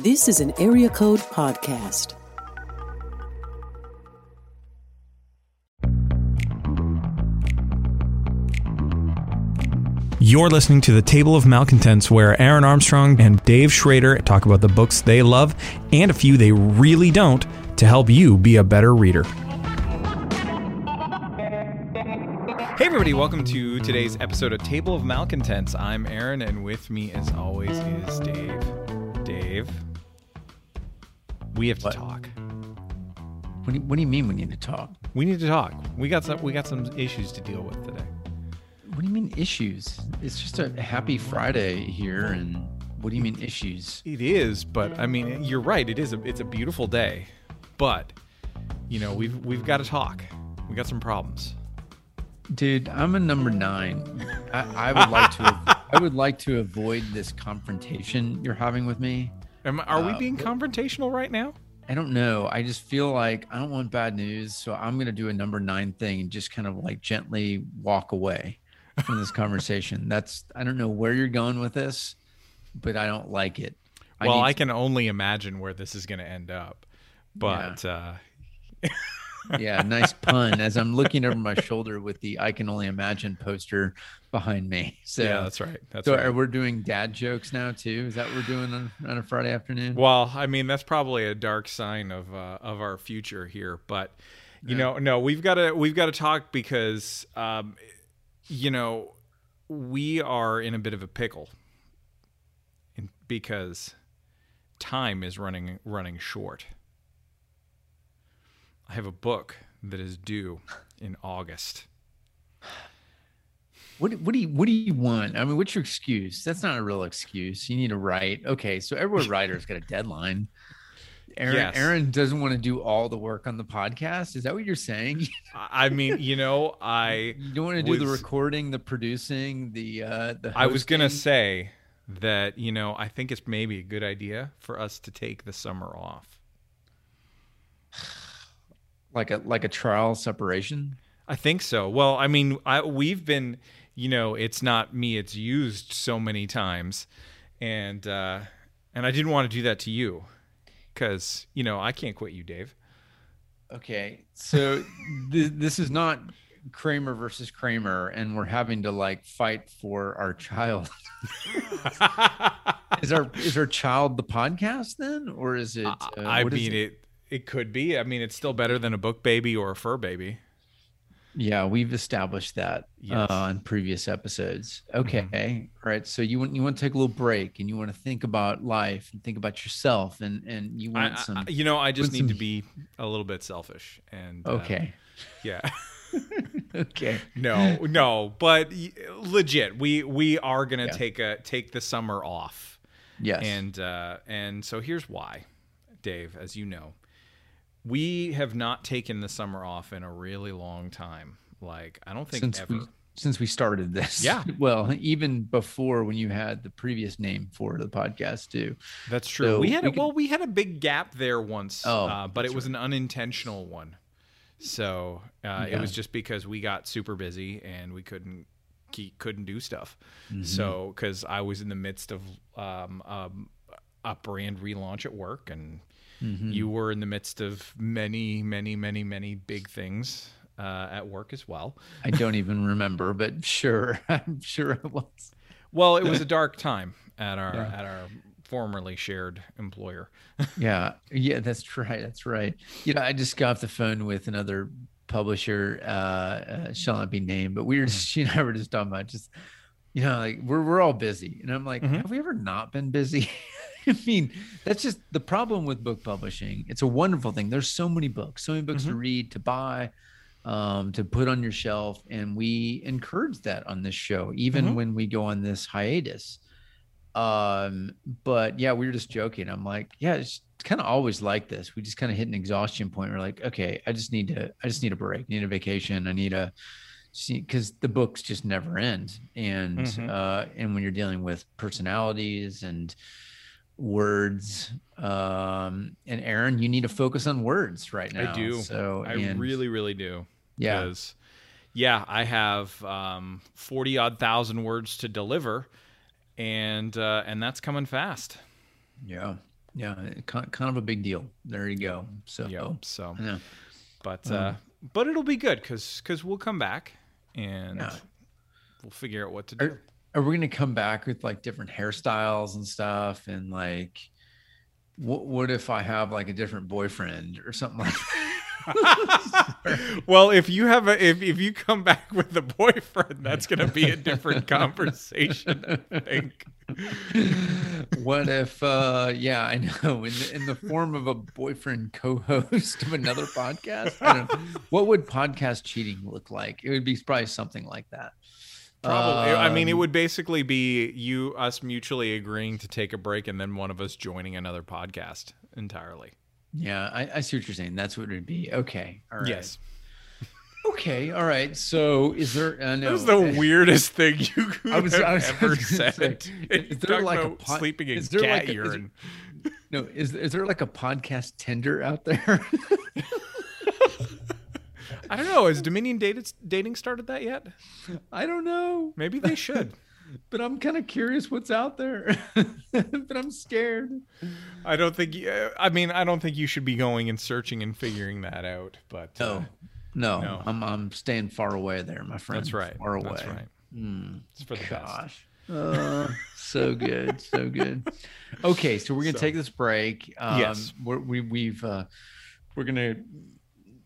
This is an Area Code Podcast. You're listening to the Table of Malcontents, where Aaron Armstrong and Dave Schrader talk about the books they love and a few they really don't to help you be a better reader. Hey, everybody, welcome to today's episode of Table of Malcontents. I'm Aaron, and with me, as always, is Dave. Dave, we have to What? talk. What do, you, what do you mean we need to talk? We need to talk. We got some. We got some issues to deal with today. What do you mean issues? It's just a happy Friday here, and what do you mean issues? It is, but I mean, you're right. It is. A, it's a beautiful day, but you know, we've we've got to talk. We got some problems. Dude, I'm a number nine. I, I would like to. I would like to avoid this confrontation you're having with me. Am, are we Uh, being what- confrontational right now? I don't know. I just feel like I don't want bad news, so I'm gonna do a number nine thing and just kind of like gently walk away from this conversation. That's I don't know where you're going with this, but I don't like it. well, I to- can only imagine where this is going to end up. But uh, yeah, nice pun. As I'm looking over my shoulder with the "I can only imagine" poster behind me. So, yeah, that's right. That's so right. are doing dad jokes now too? Is that what we're doing on, on a Friday afternoon? Well, I mean, that's probably a dark sign of uh, of our future here, but you know, no, we've got to we've got to talk because um, you know we are in a bit of a pickle, because time is running running short. I have a book that is due in August. What what do you what do you want? I mean, what's your excuse? That's not a real excuse. You need to write. Okay, so every writer's got a deadline. Aaron Yes. Aaron doesn't want to do all the work on the podcast. Is that what you're saying? I mean, you know, I You don't want to do the recording, the producing, the uh the I was gonna say that you know I think it's maybe a good idea for us to take the summer off. Like a like a trial separation. I think so. Well, I mean, I, we've been, you know, it's not me; it's used so many times, and uh, and I didn't want to do that to you, because you know I can't quit you, Dave. Okay, so th- this is not Kramer versus Kramer, and we're having to like fight for our child. is our is our child the podcast then, or is it? Uh, I mean, it it could be. I mean, it's still better than a book baby or a fur baby. Yeah, we've established that Yes. uh, in previous episodes. Okay, all right. So you want you want to take a little break, and you want to think about life and think about yourself, and and you I, want some. I- you know, I just need to be a little bit selfish, and uh, okay, yeah. okay. No, no, but legit, we we are gonna Yeah. take a take the summer off, Yes. and uh, and so here's why, Dave. As you know, we have not taken the summer off in a really long time. Like I don't think since ever. we since we started this. Yeah. Well, even before when you had the previous name for the podcast too. That's true. so we had we a, could- well, we had a big gap there once, Oh, uh, but it was an unintentional one. So uh, it was just because we got super busy and we couldn't keep, couldn't do stuff. Mm-hmm. So because I was in the midst of um, um, a brand relaunch at work, and Mm-hmm. you were in the midst of many, many, many, many big things uh, at work as well. I don't even remember, but sure, I'm sure it was. Well, it was a dark time at our Yeah. at our formerly shared employer. Yeah, yeah, that's right. That's right. You know, I just got off the phone with another publisher, uh, uh shall not be named, but we were just, she and I were just talking about just, you know, like we're we're all busy, and I'm like, Mhm. have we ever not been busy? I mean, that's just the problem with book publishing. It's a wonderful thing. There's so many books, so many books to read, to buy, um, to put on your shelf, and we encourage that on this show, even Mhm. when we go on this hiatus. Um, but yeah, we were just joking. I'm like, yeah, it's kind of always like this. We just kind of hit an exhaustion point. We're like, okay, I just need to, I just need a break, I need a vacation. I need a, see, because the books just never end. And Mhm. uh, and when you're dealing with personalities and words, um, and Aaron, you need to focus on words right now. I do. So I and- really, really do. yeah, yeah, I have um, forty odd thousand words to deliver, and uh, and that's coming fast. yeah. Yeah, kind kind of a big deal. There you go. So, Yeah. So, yeah. but uh, but it'll be good because because we'll come back and Yeah. we'll figure out what to do. Are, are we going to come back with like different hairstyles and stuff? And like, what, what if I have like a different boyfriend or something like that? well, if you have a if if you come back with a boyfriend, that's going to be a different conversation. I think. what if, uh, yeah, I know, in the, in the form of a boyfriend co host of another podcast? I don't know. What would podcast cheating look like? It would be probably something like that. Probably. I mean, it Um, would basically be you us mutually agreeing to take a break and then one of us joining another podcast entirely. Yeah, I, I see what you're saying. That's what it would be. Okay. All right. Yes. Okay. All right. So is there, uh, no, That was the weirdest thing you could I was- have I was ever gonna say, is there like a pod- sleeping in is cat like a- is urine? no, is, is there like a podcast Tinder out there? I don't know. Has Dominion dated, dating started that yet? I don't know, Maybe they should. but I'm kind of curious what's out there, but I'm scared. I don't think. You, I mean, I don't think you should be going and searching and figuring that out. But uh, No, no, No. I'm I'm staying far away there, my friend. that's right. Far away. That's right. Hmm. It's for the best. Gosh. Uh, so good, so good. Okay, so we're gonna So- take this break. Um, Yes. we're, we we've uh, we're gonna.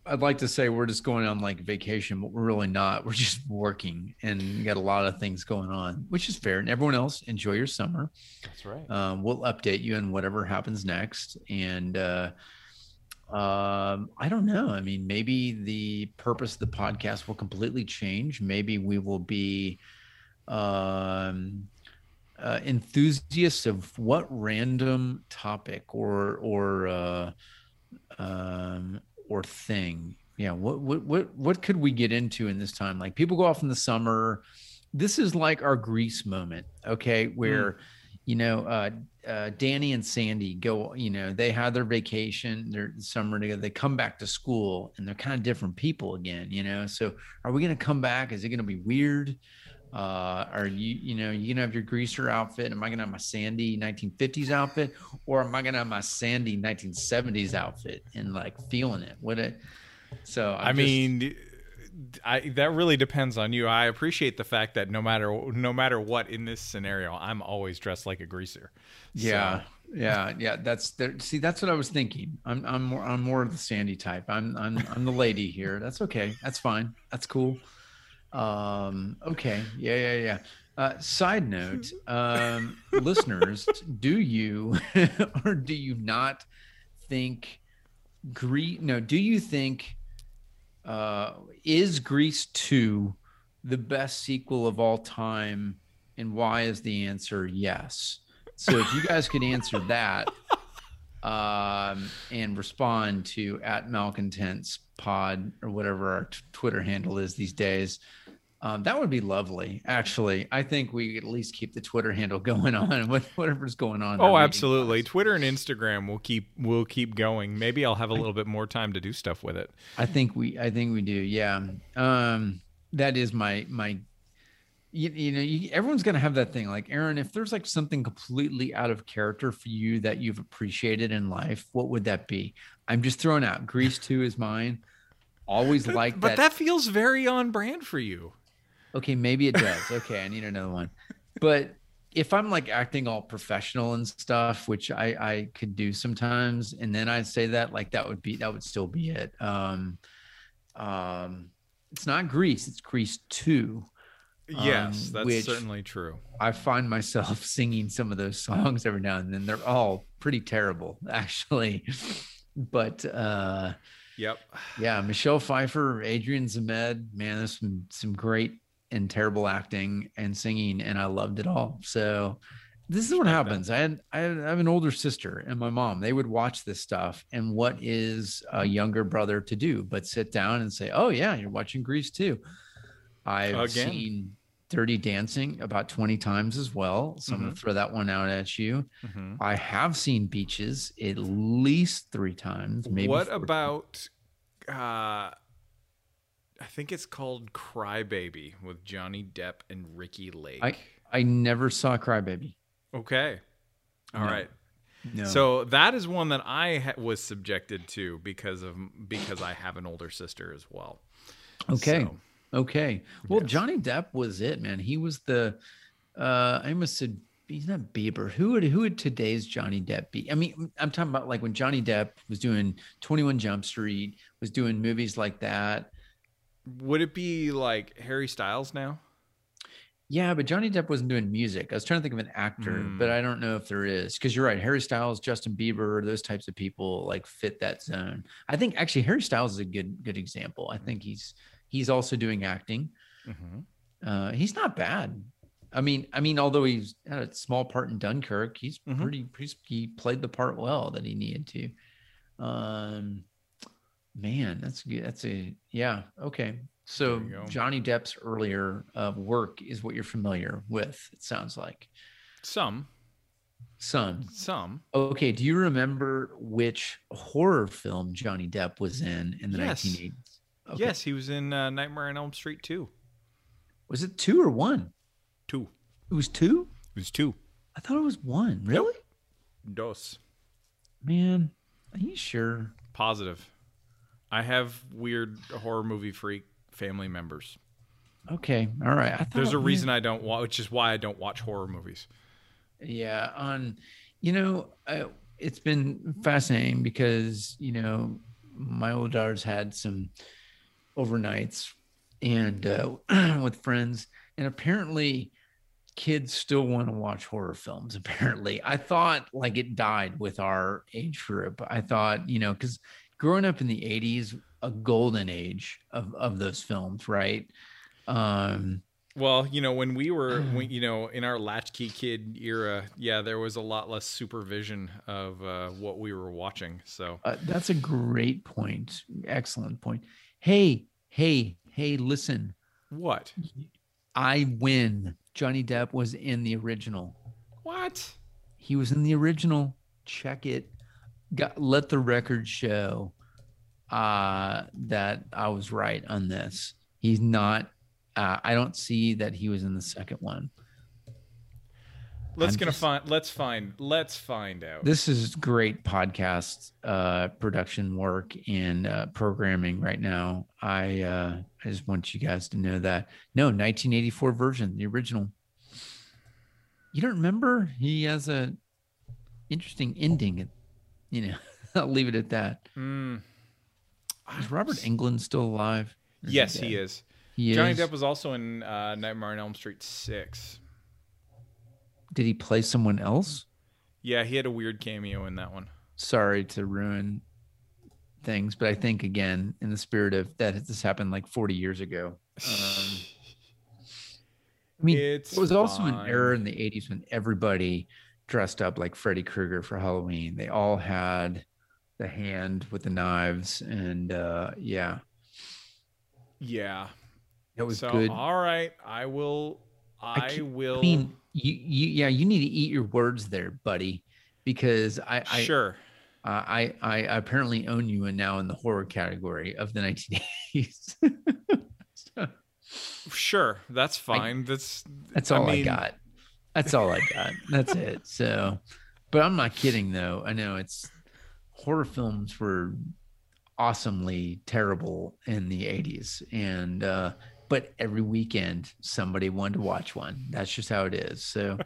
I'd like to say we're just going on like vacation, but we're really not. We're just working and got a lot of things going on, which is fair. And everyone else, enjoy your summer. That's right. Um, we'll update you on whatever happens next. And uh, um, I don't know. I mean, maybe the purpose of the podcast will completely change. Maybe we will be um, uh, enthusiasts of what random topic or or uh, um, or thing. Yeah, what what what what could we get into in this time? Like people go off in the summer. This is like our Grease moment, okay? Where you know, uh, uh, Danny and Sandy go, you know, they had their vacation, their summer together. They come back to school and they're kind of different people again, you know. So, are we going to come back? Is it going to be weird? Uh, are you, you know, you gonna have your greaser outfit? Am I gonna have my Sandy 1950s outfit, or am I gonna have my Sandy 1970s outfit and like feeling it? What it? So I I'm just- mean, I that really depends on you. I appreciate the fact that no matter no matter what in this scenario, I'm always dressed like a greaser. So- Yeah, yeah, yeah. That's there. See, that's what I was thinking. I'm, I'm more, I'm more of the Sandy type. I'm, I'm, I'm the lady here. That's okay. That's fine. That's cool. Um, okay. Yeah, yeah, yeah. Uh, side note, um, listeners, do you or do you not think Grease? No, do you think uh, is Grease two the best sequel of all time? And why is the answer yes? So if you guys could answer that um, and respond to at malcontents pod or whatever our t- Twitter handle is these days, um, that would be lovely. Actually, I think we at least keep the Twitter handle going on with whatever's going on. Oh, absolutely. Twitter and Instagram will keep will keep going. Maybe I'll have a little bit more time to do stuff with it. I think we, I think we do. Yeah. Um, that is my, my, you, you know, you, everyone's going to have that thing. Like Aaron, if there's like something completely out of character for you that you've appreciated in life, what would that be? I'm just throwing out Grease 2 is mine. Always like that. but that. that feels very on brand for you. Okay, maybe it does. Okay, I need another one. But if I'm like acting all professional and stuff, which I I could do sometimes, and then I'd say that, like that would be that would still be it. Um, um, it's not Grease, it's Grease Two. Yes, Um, that's certainly true. I find myself singing some of those songs every now and then. They're all pretty terrible, actually. But uh, Yep. yeah, Michelle Pfeiffer, Adrian Zmed, man, there's some some great and terrible acting and singing, and I loved it all. So this is what happens. I I had- I have an older sister and my mom. They would watch this stuff, and what is a younger brother to do but sit down and say, "Oh yeah, you're watching Grease too." I've Again. seen Dirty Dancing about 20 times as well. So I'm gonna throw that one out at you. Mhm. I have seen Beaches at least three times. Maybe what four about uh I think it's called Crybaby with Johnny Depp and Ricki Lake. I I never saw Crybaby. okay. all right. No. No. So that is one that I ha- was subjected to because of because I have an older sister as well. okay. So, Okay. Well, Yes. Johnny Depp was it, man. He was the uh I almost said he's not Bieber. Who would who would today's Johnny Depp be? I mean, I'm talking about like when Johnny Depp was doing 21 Jump Street, was doing movies like that. would it be like Harry Styles now? Yeah, but Johnny Depp wasn't doing music. I was trying to think of an actor, Hmm. but I don't know if there is. Because you're right, Harry Styles, Justin Bieber, those types of people like fit that zone. I think actually Harry Styles is a good good example. I think he's he's also doing acting. Mm-hmm. Uh, he's not bad. I mean, I mean, although he's had a small part in Dunkirk, he's Mhm. pretty, pretty. He played the part well that he needed to. Um, man, that's good. That's a yeah. Okay, so There you go. Johnny Depp's earlier uh, work is what you're familiar with. It sounds like Some, some. some. Okay, do you remember which horror film Johnny Depp was in in the Yes. 1980s? Okay. Yes, he was in uh, Nightmare on Elm Street too. Was it two or one? Two. It was two. It was two. I thought it was one. Really? Dos. Man, are you sure? Positive. I have weird horror movie freak family members. Okay, all right. I thought, There's a man, reason I don't watch, which is why I don't watch horror movies. Yeah, on, you know, I, it's been fascinating because you know my old daughter's had some overnights and uh, with friends, and apparently kids still want to watch horror films. Apparently, I thought like it died with our age group. I thought you know because growing up in the '80s, a golden age of of those films, right? Um, Well, you know, when we were, when, you know, in our latchkey kid era, yeah, there was a lot less supervision of uh, what we were watching. So, Uh, that's a great point. Excellent point. Hey, hey, hey, listen. what? I win. Johnny Depp was in the original. What? He was in the original. Check it. Got, let the record show uh, that I was right on this. He's not. Uh, I don't see that he was in the second one. Let's I'm gonna just- find. Let's find. Let's find out. This is great podcast uh, production work and uh, programming right now. I uh, I just want you guys to know that no 1984 version, the original. You don't remember? He has a interesting ending. You know, I'll leave it at that. Mm. Is Robert Englund still alive? Yes, dead? he is. He Johnny is. Depp was also in uh, Nightmare on Elm Street six. Did he play someone else? Yeah, he had a weird cameo in that one. sorry to ruin things, but I think again, in the spirit of that, this happened like 40 years ago. Um, I mean, It's it was also an fine. era in the 80s when everybody dressed up like Freddy Krueger for Halloween. They all had the hand with the knives, and uh, yeah, Yeah. it was so good. all right, I will. I, I will. I mean, you, you, yeah, you need to eat your words there, buddy, because I, I, sure. Uh, I, I apparently own you and now in the horror category of the 1980s. So, Sure, that's fine. that's that's all I, mean, got. That's all I got. That's it. So, but I'm not kidding though. I know it's horror films were awesomely terrible in the 80s, and uh, but every weekend somebody wanted to watch one. That's just how it is. So,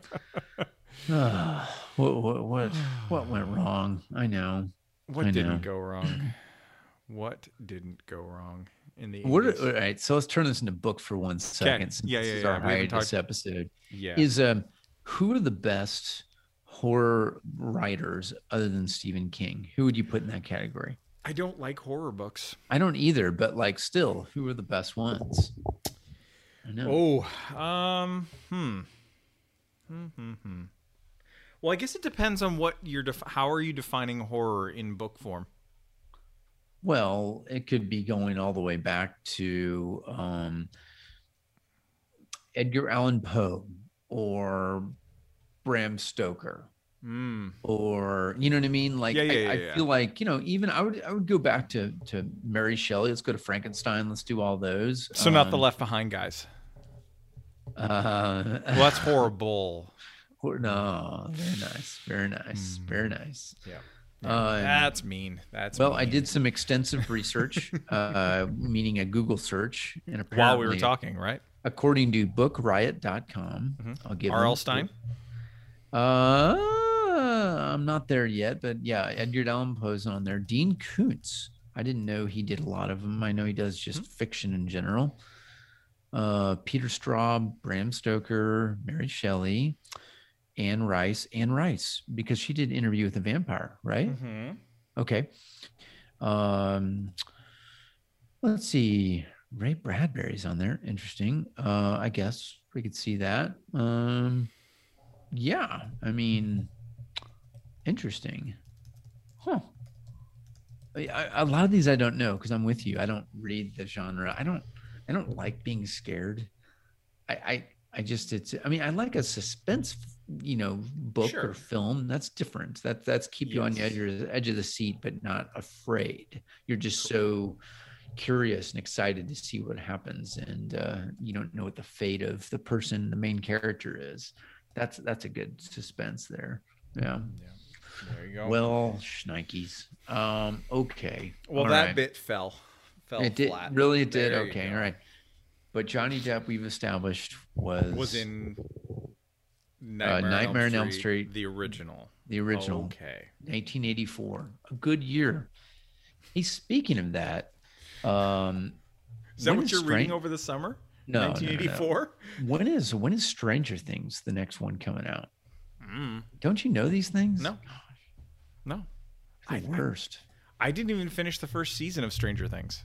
uh, what what what what went wrong? I know. What I didn't know. go wrong? what didn't go wrong in the What? All right. So let's turn this into book for one second. since Yeah, this yeah, is. Our hiatus talked- episode yeah. is um, who are the best horror writers other than Stephen King? Who would you put in that category? I don't like horror books. I don't either, but like, still, who are the best ones? I know. Oh, um, hmm. Hmm, hmm, hmm. Well, I guess it depends on what you're. Def- how are you defining horror in book form? Well, it could be going all the way back to um, Edgar Allan Poe or Bram Stoker Hmm. or you know what I mean? Like Yeah, yeah, I, yeah, I feel like you know even I would I would go back to to Mary Shelley. Let's go to Frankenstein. Let's do all those. So not the Um, Left Behind guys. Uh, Well, that's horrible. No, very nice, very nice, very nice. Yeah. Um, That's mean. That's well, I did some extensive research, uh, meaning a Google search, and while we were talking, right? according to BookRiot.com, Mhm. I'll give R.L. Stine. Uh, I'm not there yet, but yeah, Edgar Allan Poe's on there. Dean Koontz. I didn't know he did a lot of them. I know he does just fiction in general. Uh, Peter Straub, Bram Stoker, Mary Shelley, Anne Rice, Anne Rice, because she did Interview with a Vampire, right? Mm-hmm. Okay. Um, let's see. Ray Bradbury's on there. Interesting. Uh, I guess we could see that. Um, yeah. I mean, interesting. Huh. I- A lot of these I don't know because I'm with you. I don't read the genre. I don't. I don't like being scared. I. I, I just. It's. I mean, I like a suspense. You know, book Sure. or film. That's different. That that's keep you on the edge of the edge of the seat, but not afraid. You're just so curious and excited to see what happens, and uh, you don't know what the fate of the person, the main character, is. That's that's a good suspense there. Yeah. There you go. Well, shnikes. Um. Okay. well, All that right. bit fell. Fell It did. flat. Really, it did. There Okay. All right. But Johnny Depp, we've established was Was in Nightmare, Nightmare on on Elm Elm Street, Street. the original. the original Okay. 1984. A good year. Hey, speaking of that, um, Is that what you're Stran- reading over the summer? No, no, no, no. 1984. When is when is Stranger Things the next one coming out? Mm, Don't you know these things? no, no. the I- worst. I didn't even finish the first season of Stranger Things.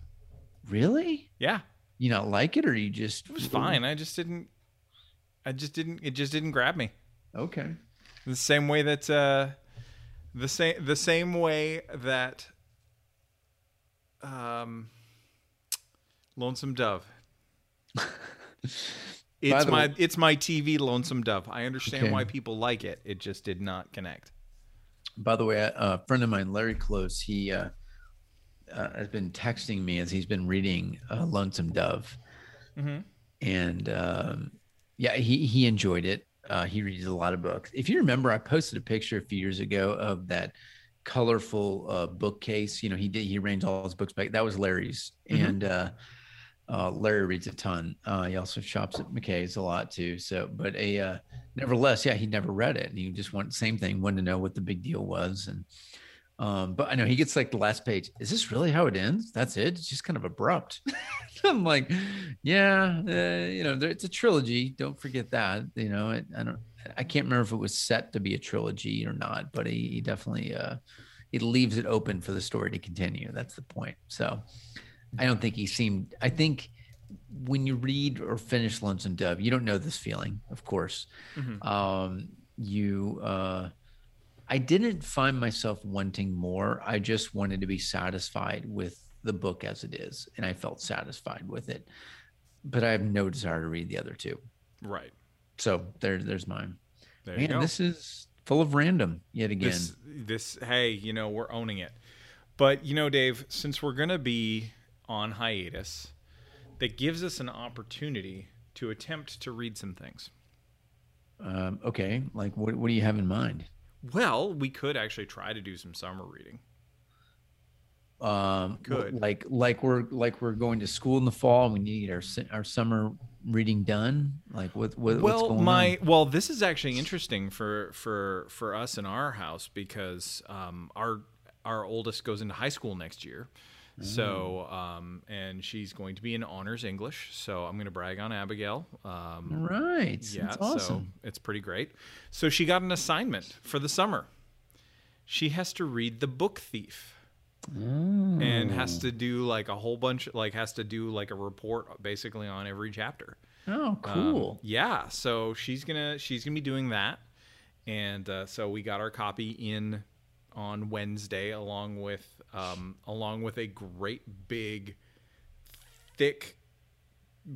Really? Yeah, You not like it, or you just it was fine. I just didn't. I just didn't. It just didn't grab me. Okay. The same way that uh, the same the same way that um, Lonesome Dove. It's my way- it's my TV Lonesome Dove. I understand Okay. why people like it. It just did not connect. By the way, a friend of mine, Larry Close, he uh, uh, has been texting me as he's been reading uh, Lonesome Dove, Mhm. and um, yeah, he he enjoyed it. Uh, he reads a lot of books. If you remember, I posted a picture a few years ago of that colorful uh, bookcase. You know, he did he arranged all his books back. That was Larry's, Mhm. and uh, Larry reads a ton. Uh, he also shops at McKay's a lot too. So, but a uh, nevertheless, yeah, he never read it, and he just want same thing, wanted to know what the big deal was, and um, but I know he gets like the last page. Is this really how it ends? That's it. It's just kind of abrupt. I'm like, yeah, uh, you know, there, it's a trilogy. Don't forget that. You know, I, I don't, I can't remember if it was set to be a trilogy or not, but he, he definitely, uh, it leaves it open for the story to continue. That's the point. So, I don't think he seemed. I think when you read or finish Lonesome Dove, you don't know this feeling, of course. Mhm. Um, you, uh, I didn't find myself wanting more. I just wanted to be satisfied with the book as it is, and I felt satisfied with it. But I have no desire to read the other two. Right. So there, there's mine. There you Man, this is full of random yet again. this this hey you know we're owning it but you know dave since we're gonna be on hiatus that gives us an opportunity to attempt to read some things um, okay, like what, what do you have in mind? well we could actually try to do some summer reading Um, Good. like like we're like we're going to school in the fall. and We need our our summer reading done. Like what, what what's well going my on? well this is actually interesting for for for us in our house because um our our oldest goes into high school next year so um and she's going to be in honors english so i'm going to brag on abigail um Right, Yeah, that's awesome. so it's pretty great. So she got an assignment for the summer. She has to read The Book Thief and has to do like a whole bunch like has to do like a report basically on every chapter. Oh, Um, cool. yeah, so she's going to she's going to be doing that. And uh, so we got our copy in on Wednesday along with um, along with a great big thick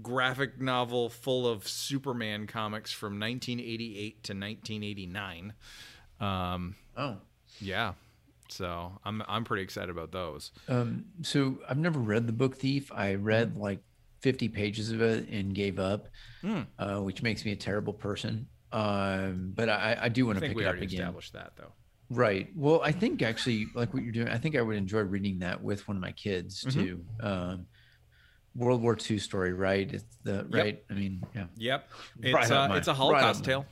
graphic novel full of Superman comics from 1988 to 1989. Um, oh, yeah, so I'm I'm pretty excited about those. um, so I've never read the Book Thief. I read like 50 pages of it and gave up, Hmm. uh, which makes me a terrible person. Um, but I, I do want to pick we it up already again. established that though. Right. Well, I think actually, like what you're doing, I think I would enjoy reading that with one of my kids Mhm. too. Um, World War II story, right? It's the right. I mean, yeah. Yep, it's up uh, my- it's a Holocaust my- tale.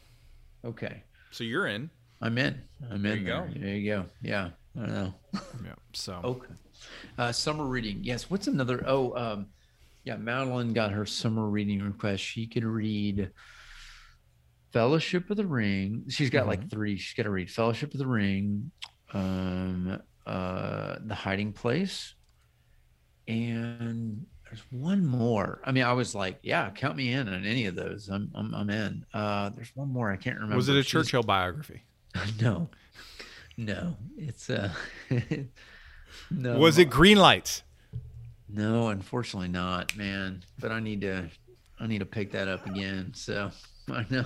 Okay, So you're in. I'm in. I'm There in. you there. You go. There you go. Yeah. I don't know. Yeah. So Okay. Uh, summer reading. Yes. What's another? Oh, um, yeah. Madeline got her summer reading request. She could read Fellowship of the Ring. She's got like three. She's got to read Fellowship of the Ring, um, uh, The Hiding Place, and there's one more. I mean, I was like, yeah, count me in on any of those. I'm, I'm, I'm in. Uh, there's one more. I can't remember. was it a She's- Churchill biography? No, no. It's uh, no. Was it Green Lights? No, unfortunately not, man. But I need to I need to pick that up again. So I know.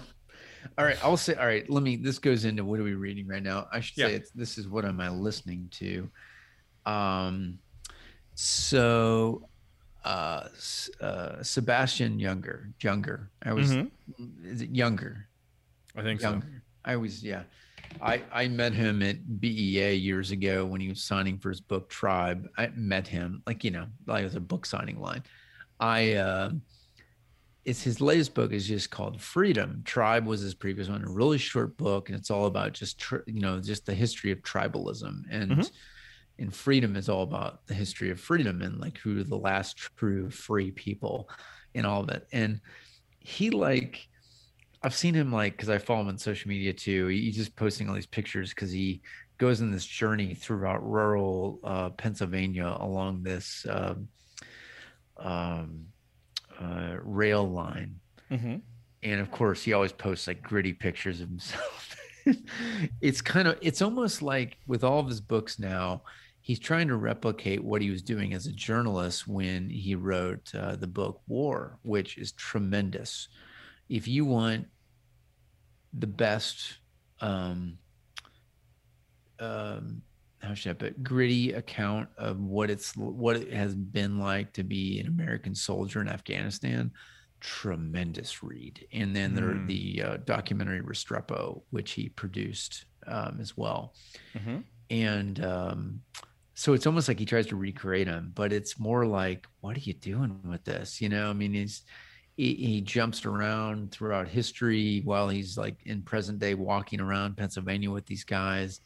All right, I'll say all right, let me this goes into what are we reading right now? I should Yeah. say it's this is what am I listening to? Um so uh, uh Sebastian Younger, Younger. I was Mhm. is it Younger? I think so. Younger. I was yeah. I I met him at BEA years ago when he was signing for his book Tribe. I met him like you know like it was a book signing line. I uh, it's his latest book is just called Freedom. Tribe was his previous one, a really short book, and it's all about just tr- you know just the history of tribalism and. Mhm. And freedom is all about the history of freedom and like who are the last true free people and all of it. And he like I've seen him like because I follow him on social media too. He- He's just posting all these pictures because he goes on this journey throughout rural uh, Pennsylvania along this um, uh, rail line, Mm-hmm. and of course he always posts like gritty pictures of himself. it's kind of it's almost like with all of his books now. He's trying to replicate what he was doing as a journalist when he wrote uh, the book War, which is tremendous if you want the best um um how should I put it, gritty account of what it's what it has been like to be an American soldier in Afghanistan, tremendous read. And then there Mm. the uh, documentary Restrepo, which he produced um, as well Mm-hmm. and um, so it's almost like he tries to recreate him, but it's more like, what are you doing with this? You know, I mean, he's he, he jumps around throughout history while he's like in present day walking around Pennsylvania with these guys.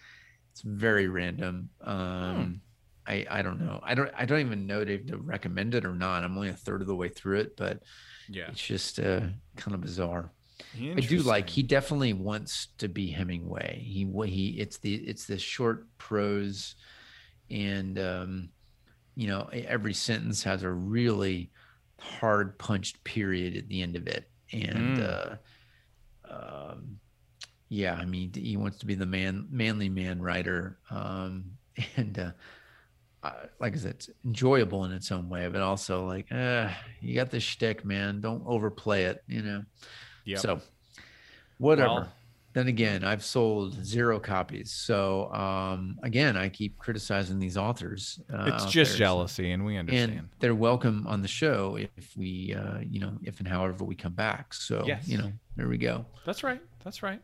It's very random. Um, I I don't know. I don't I don't even know if to recommend it or not. I'm only a third of the way through it, but Yeah. it's just uh, kind of bizarre. I do like he definitely wants to be Hemingway. He he it's the it's this short prose and um you know every sentence has a really hard punched period at the end of it and Mm. uh um yeah, I mean he wants to be the man manly man writer um and uh uh, like I said, it's enjoyable in its own way, but also like, uh, you got the shtick, man. Don't overplay it, you know. Yeah. So, whatever. Well- then again, I've sold zero copies. So, um, again, I keep criticizing these authors. Uh, it's just there. So- jealousy, and we understand. and they're welcome on the show if we, uh, you know, if and however we come back. So, Yes. you know, there we go. That's right. That's right.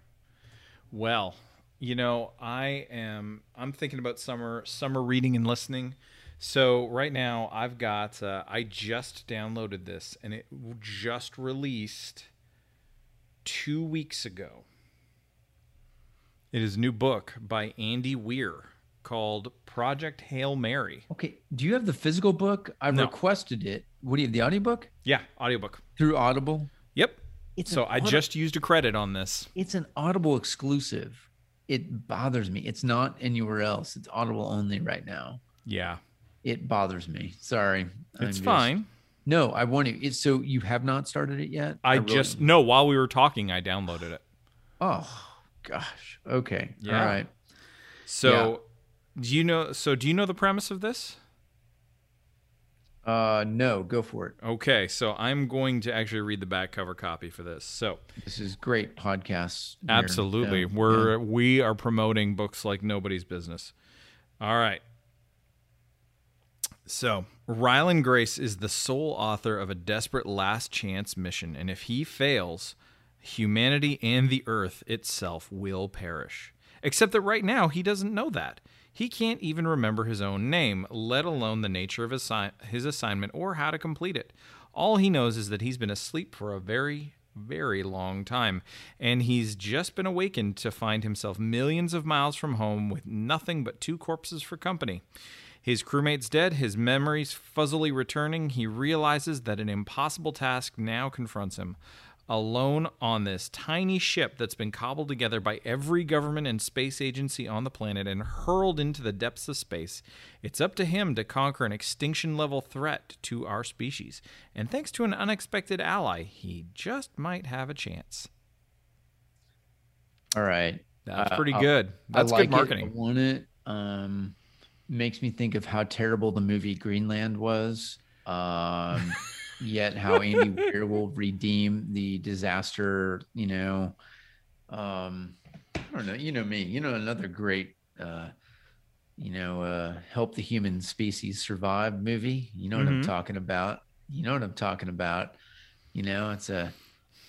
Well, you know, I am I'm thinking about summer summer reading and listening. So right now I've got uh, I just downloaded this and it just released 2 weeks ago. It is a new book by Andy Weir called Project Hail Mary. Okay. Do you have the physical book? I've No. requested it. What do you have? The audiobook Yeah, audiobook. through Audible? It's so I audi- just used a credit on this. it's an Audible exclusive. It bothers me. It's not anywhere else. It's Audible only right now. Yeah. It bothers me. Sorry. It's just- fine. No, I want to. It's so you have not started it yet. I really- just no, while we were talking I downloaded it. Oh gosh. Okay. Yeah. All right. So, do you know? So, do you know the premise of this? Uh, no, go for it. Okay, so I'm going to actually read the back cover copy for this. So, This is great podcasts. here. absolutely, Yeah, we're yeah. we are promoting books like nobody's business. All right. So, Ryland Grace is the sole author of a desperate last chance mission, and if he fails, humanity and the earth itself will perish. Except that right now he doesn't know that. He can't even remember his own name, let alone the nature of his, his assignment or how to complete it. All he knows is that he's been asleep for a very, very long time, and he's just been awakened to find himself millions of miles from home with nothing but two corpses for company. His crewmate's dead, his memories fuzzily returning. He realizes that an impossible task now confronts him alone on this tiny ship that's been cobbled together by every government and space agency on the planet and hurled into the depths of space. It's up to him to conquer an extinction level threat to our species. And thanks to an unexpected ally, he just might have a chance. All right. That's uh, pretty good. That's like good marketing. It. I want it. Um, makes me think of how terrible the movie Greenland was. Um, yet how Andy Weir will redeem the disaster, you know. Um, I don't know, you know me, you know, another great uh, you know, uh, help the human species survive movie. You know what mm-hmm. I'm talking about. You know what I'm talking about. You know, it's a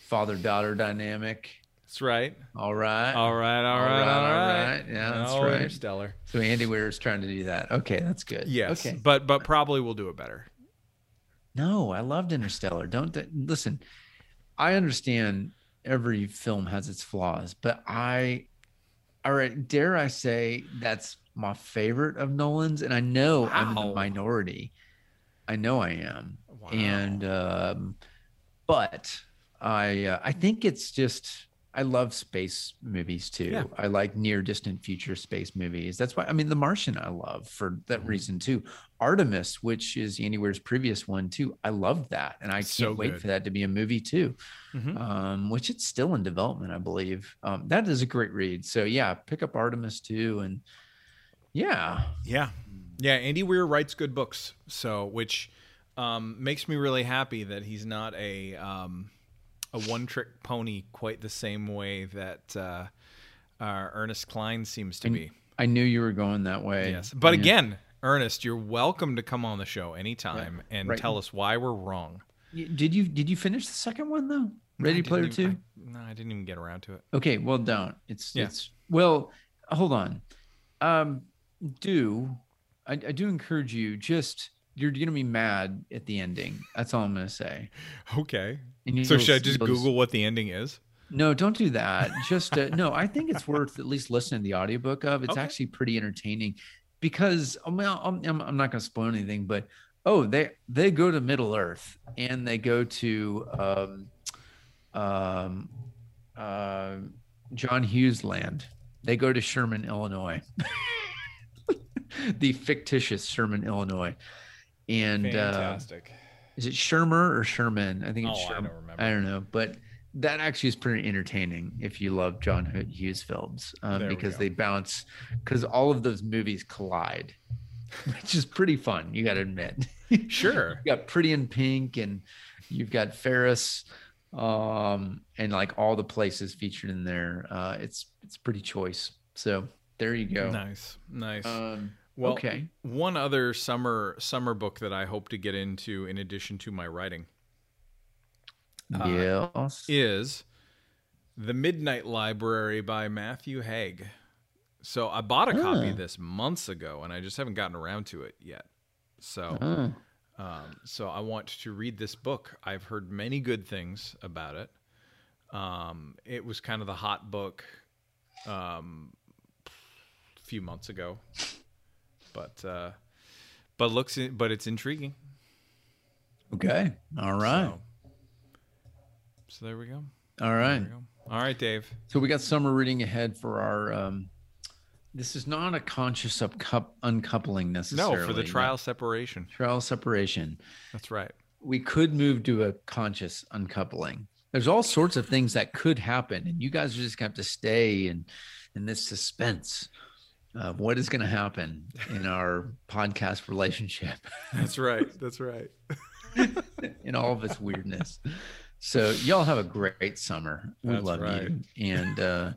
father daughter dynamic. That's right. All right. All right. All, all right, right. All right. Yeah, that's oh, right. Stellar. So Andy Weir is trying to do that. Okay, that's good. Yes. Okay. But but probably we'll do it better. No, I loved Interstellar. Don't listen. I understand every film has its flaws, but I, all right, dare I say that's my favorite of Nolan's, and I know wow. I'm in the minority. I know I am, wow. and um, but I uh, I think it's just I love space movies too. Yeah. I like near distant future space movies. That's why I mean The Martian I love for that mm-hmm. reason too. Artemis, which is Andy Weir's previous one too. I love that. And I can't so wait for that to be a movie too. Mm-hmm. Um, which it's still in development, I believe. Um, that is a great read. So yeah, pick up Artemis too and yeah. Yeah. Yeah, Andy Weir writes good books. So which um, makes me really happy that he's not a um, a one trick pony quite the same way that uh, uh, Ernest Cline seems to be. I knew you were going that way. Yes, but yeah. again, Ernest, you're welcome to come on the show anytime yeah, and right. tell us why we're wrong. Did you did you finish the second one though? Ready no, Player Two? No, I didn't even get around to it. Okay, well, don't. It's yeah. it's well. Hold on. Um, do I, I do encourage you just you're gonna be mad at the ending. That's all I'm gonna say. Okay. so should I just Google what the ending is? No, don't do that. Just uh, no. I think it's worth at least listening to the audiobook of. It's okay. actually pretty entertaining because I'm, I'm, I'm not gonna spoil anything, but oh, they they go to Middle Earth and they go to um, um, uh, John Hughes land. They go to Sherman, Illinois. the fictitious Sherman, Illinois and uh, fantastic. Uh, is it Shermer or Sherman? I think it's oh, Sherman. I don't remember. I don't know, but that actually is pretty entertaining if you love John Hughes films um, because they bounce because all of those movies collide, which is pretty fun. You got to admit. Sure. you got Pretty in Pink and you've got Ferris um, and like all the places featured in there. Uh, it's it's pretty choice. So there you go. Nice, nice. Um, well, okay. One other summer summer book that I hope to get into, in addition to my writing, uh, yes, is the Midnight Library by Matthew Haig. So I bought a copy of this months ago, and I just haven't gotten around to it yet. So, um, so I want to read this book. I've heard many good things about it. Um, it was kind of the hot book um, a few months ago but uh, but looks but it's intriguing. Okay. All right. So, so there we go. All right. Go. All right, Dave. So we got summer reading ahead for our. Um, this is not a conscious cup uncoupling necessarily. No, for the trial separation. Trial separation. That's right. We could move to a conscious uncoupling. There's all sorts of things that could happen, and you guys are just gonna have to stay in in this suspense of what is going to happen in our podcast relationship. That's right. That's right. in all of its weirdness. So y'all have a great summer. We That's love right. you. And uh,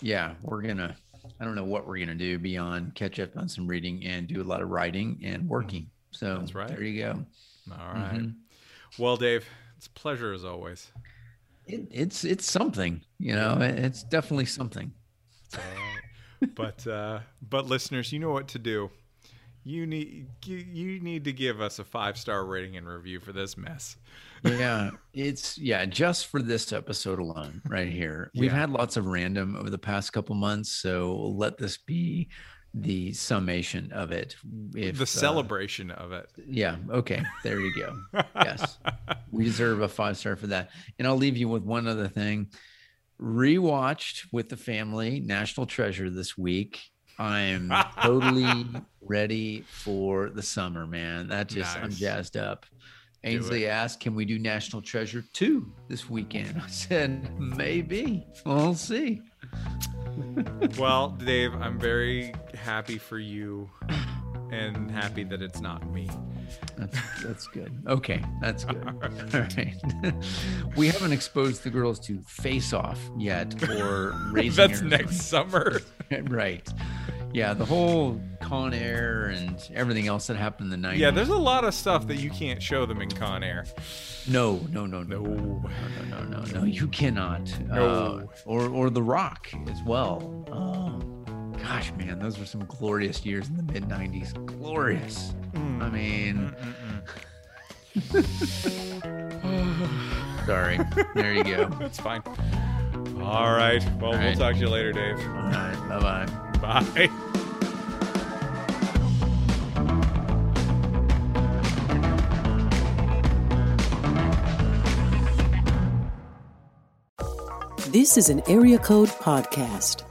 yeah, we're gonna. I don't know what we're gonna do beyond catch up on some reading and do a lot of writing and working. So That's right. There you go. All right. mm-hmm. Well, Dave, it's a pleasure as always. it, it's it's something. You know, it's definitely something. Uh, but uh, but listeners, you know what to do. You need you, you need to give us a five star rating and review for this mess. yeah, it's yeah, just for this episode alone, right here. We've Yeah. had lots of random over the past couple months, so let this be the summation of it. If the uh, celebration of it. yeah, okay, there you go. yes, we deserve a five star for that. And I'll leave you with one other thing. Rewatched with the family National Treasure this week. I'm totally ready for the summer, man. That just I'm jazzed up. Ainsley asked, "Can we do National Treasure 2 this weekend?" I said, "Maybe. We'll see." Well, Dave, I'm very happy for you and happy that it's not me. That's that's good. Okay, that's good. All right. we haven't exposed the girls to Face Off yet, or Raising That's Arizona. next summer. right. Yeah, the whole Con Air and everything else that happened in the 90s. Yeah, there's a lot of stuff that you can't show them in Con Air. no, no, no, no, No. no, no, no, no. You cannot. No. Uh, or or The Rock as well. Oh, gosh, man, those were some glorious years in the mid 90s. Glorious. Mm. I mean, mm, mm, mm. sorry. There you go. That's fine. All right. Well, All we'll talk to you later, Dave. All right. Bye bye. Bye. This is an Area Code Podcast.